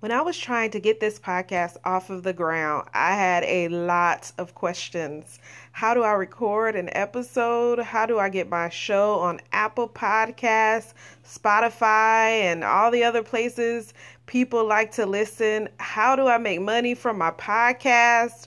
When I was trying to get this podcast off of the ground, I had a lot of questions. How do I record an episode? How do I get my show on Apple Podcasts, Spotify, and all the other places people like to listen? How do I make money from my podcast?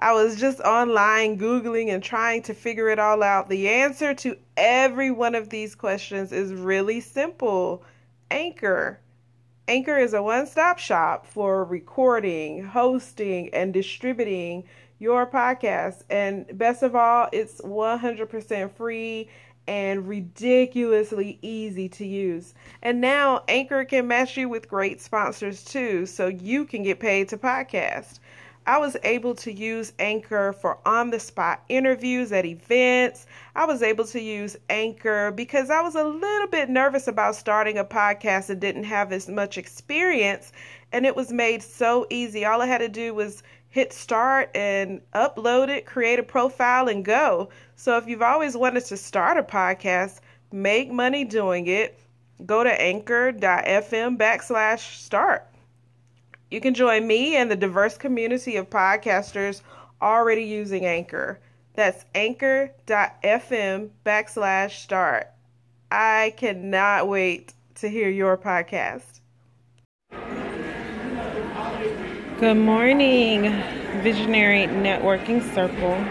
I was just online Googling and trying to figure it all out. The answer to every one of these questions is really simple Anchor. Anchor is a one stop shop for recording, hosting, and distributing your podcast. And best of all, it's 100% free and ridiculously easy to use. And now Anchor can match you with great sponsors too, so you can get paid to podcast. I was able to use Anchor for on the spot interviews at events. I was able to use Anchor because I was a little bit nervous about starting a podcast and didn't have as much experience. And it was made so easy. All I had to do was hit start and upload it, create a profile, and go. So if you've always wanted to start a podcast, make money doing it, go to anchor.fm backslash start. You can join me and the diverse community of podcasters already using Anchor. That's anchor.fm backslash start. I cannot wait to hear your podcast. Good morning, Visionary Networking Circle.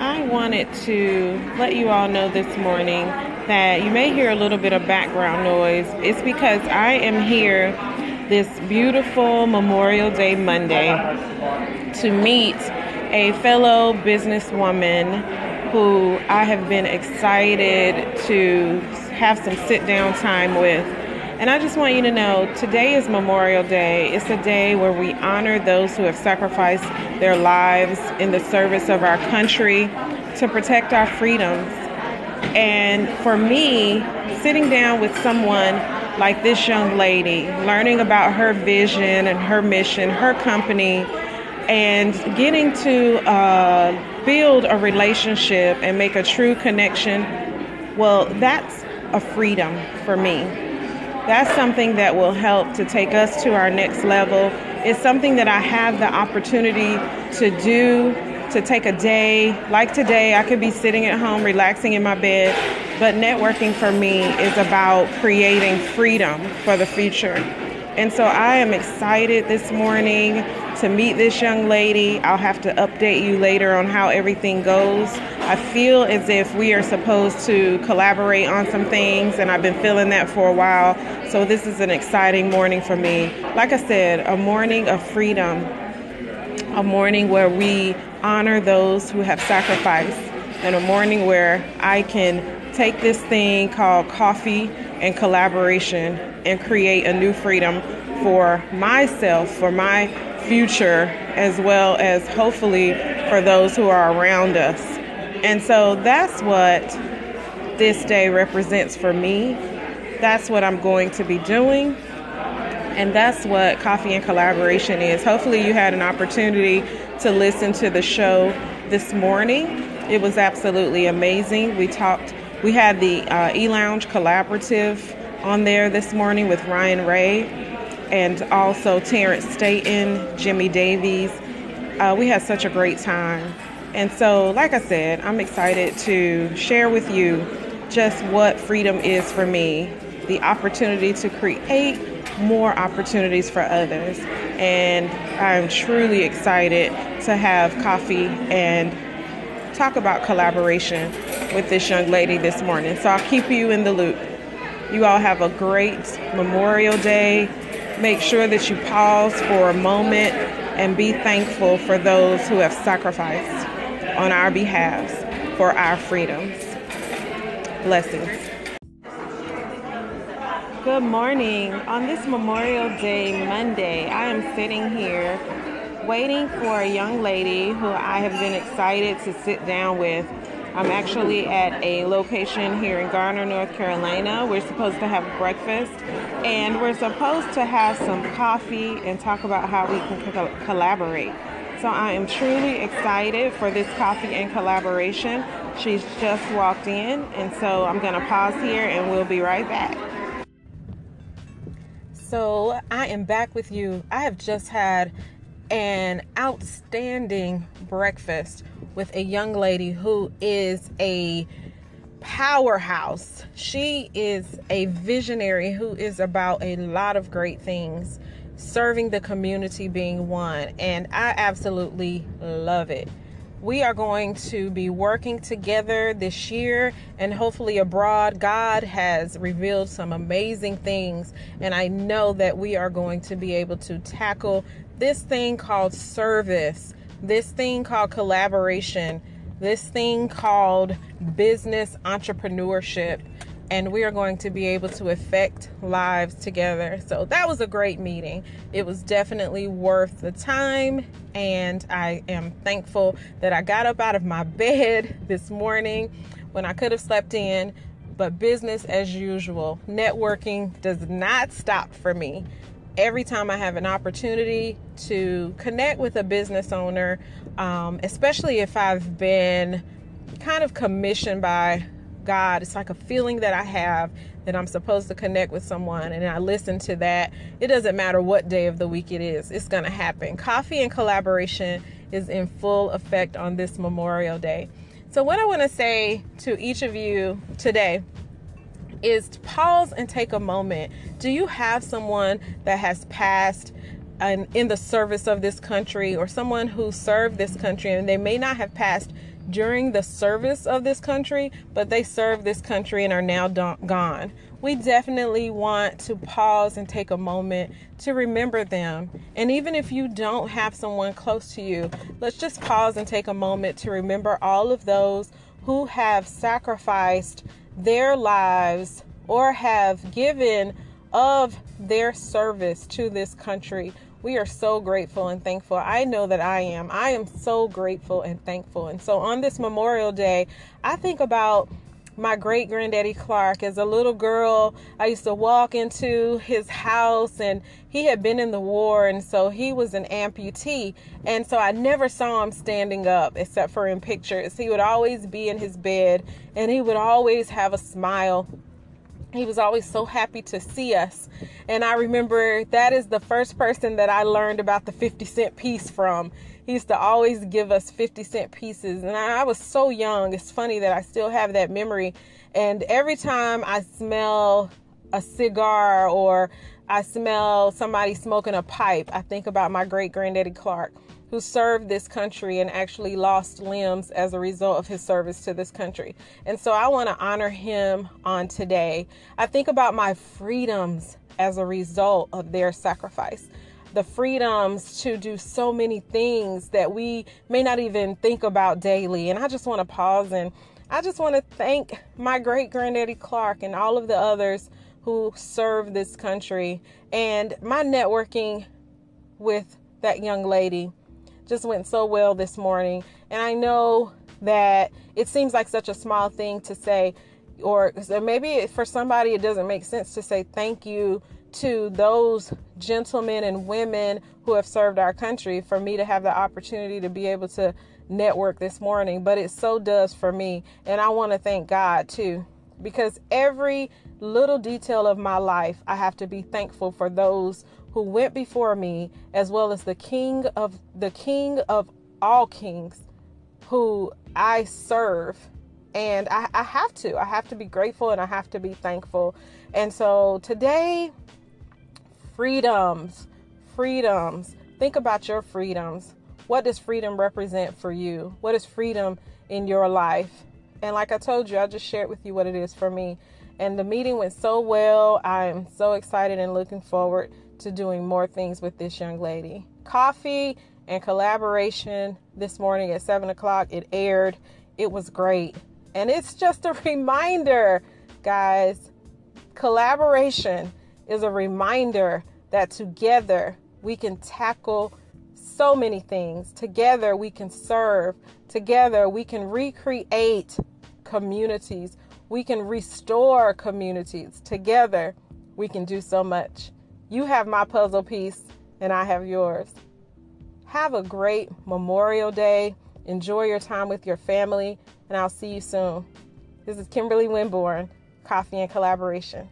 I wanted to let you all know this morning that you may hear a little bit of background noise. It's because I am here this beautiful Memorial Day Monday to meet a fellow businesswoman who I have been excited to have some sit down time with. And I just want you to know today is Memorial Day. It's a day where we honor those who have sacrificed their lives in the service of our country to protect our freedoms. And for me, sitting down with someone like this young lady, learning about her vision and her mission, her company, and getting to uh, build a relationship and make a true connection, well, that's a freedom for me. That's something that will help to take us to our next level. It's something that I have the opportunity to do, to take a day. Like today, I could be sitting at home, relaxing in my bed, but networking for me is about creating freedom for the future. And so I am excited this morning to meet this young lady. I'll have to update you later on how everything goes. I feel as if we are supposed to collaborate on some things, and I've been feeling that for a while. So this is an exciting morning for me. Like I said, a morning of freedom, a morning where we honor those who have sacrificed, and a morning where I can take this thing called coffee and collaboration and create a new freedom for myself, for my future, as well as hopefully for those who are around us. And so that's what this day represents for me. That's what I'm going to be doing. And that's what Coffee and Collaboration is. Hopefully, you had an opportunity to listen to the show this morning. It was absolutely amazing. We talked we had the uh, E Lounge Collaborative on there this morning with Ryan Ray and also Terrence Staten, Jimmy Davies. Uh, we had such a great time. And so, like I said, I'm excited to share with you just what freedom is for me the opportunity to create more opportunities for others. And I'm truly excited to have coffee and talk about collaboration with this young lady this morning. So I'll keep you in the loop. You all have a great Memorial Day. Make sure that you pause for a moment and be thankful for those who have sacrificed on our behalf for our freedoms. Blessings. Good morning. On this Memorial Day Monday, I am sitting here waiting for a young lady who I have been excited to sit down with. I'm actually at a location here in Garner, North Carolina. We're supposed to have breakfast and we're supposed to have some coffee and talk about how we can co- collaborate. So I am truly excited for this coffee and collaboration. She's just walked in, and so I'm going to pause here and we'll be right back. So I am back with you. I have just had an outstanding breakfast with a young lady who is a powerhouse. She is a visionary who is about a lot of great things, serving the community being one, and I absolutely love it. We are going to be working together this year and hopefully abroad. God has revealed some amazing things, and I know that we are going to be able to tackle this thing called service, this thing called collaboration, this thing called business entrepreneurship and we are going to be able to affect lives together. So that was a great meeting. It was definitely worth the time, and I am thankful that I got up out of my bed this morning when I could have slept in. But business as usual, networking does not stop for me. Every time I have an opportunity to connect with a business owner, um, especially if I've been kind of commissioned by God. It's like a feeling that I have that I'm supposed to connect with someone, and I listen to that. It doesn't matter what day of the week it is, it's going to happen. Coffee and collaboration is in full effect on this Memorial Day. So, what I want to say to each of you today is to pause and take a moment. Do you have someone that has passed? in the service of this country, or someone who served this country, and they may not have passed during the service of this country, but they serve this country and are now gone. We definitely want to pause and take a moment to remember them. And even if you don't have someone close to you, let's just pause and take a moment to remember all of those who have sacrificed their lives or have given of their service to this country we are so grateful and thankful. I know that I am. I am so grateful and thankful. And so on this Memorial Day, I think about my great granddaddy Clark. As a little girl, I used to walk into his house and he had been in the war and so he was an amputee. And so I never saw him standing up except for in pictures. He would always be in his bed and he would always have a smile he was always so happy to see us. And I remember that is the first person that I learned about the 50 cent piece from. He used to always give us 50 cent pieces. And I, was so young. It's funny that I still have that memory. And every time I smell a cigar or I smell somebody smoking a pipe, I think about my great granddaddy Clark who served this country and actually lost limbs as a result of his service to this country. And so I want to honor him on today. I think about my freedoms as a result of their sacrifice. The freedoms to do so many things that we may not even think about daily. And I just want to pause and I just want to thank my great granddaddy Clark and all of the others who served this country and my networking with that young lady just went so well this morning. And I know that it seems like such a small thing to say, or maybe for somebody it doesn't make sense to say thank you to those gentlemen and women who have served our country for me to have the opportunity to be able to network this morning. But it so does for me. And I want to thank God too. Because every little detail of my life, I have to be thankful for those who went before me, as well as the King of the King of all kings, who I serve. And I, I have to. I have to be grateful and I have to be thankful. And so today, freedoms, freedoms. Think about your freedoms. What does freedom represent for you? What is freedom in your life? And like I told you, I just shared with you what it is for me. And the meeting went so well. I am so excited and looking forward to doing more things with this young lady. Coffee and collaboration this morning at 7 o'clock. It aired. It was great. And it's just a reminder, guys. Collaboration is a reminder that together we can tackle so many things. Together we can serve. Together we can recreate communities. We can restore communities. Together we can do so much. You have my puzzle piece, and I have yours. Have a great Memorial Day. Enjoy your time with your family, and I'll see you soon. This is Kimberly Winborn, Coffee and Collaboration.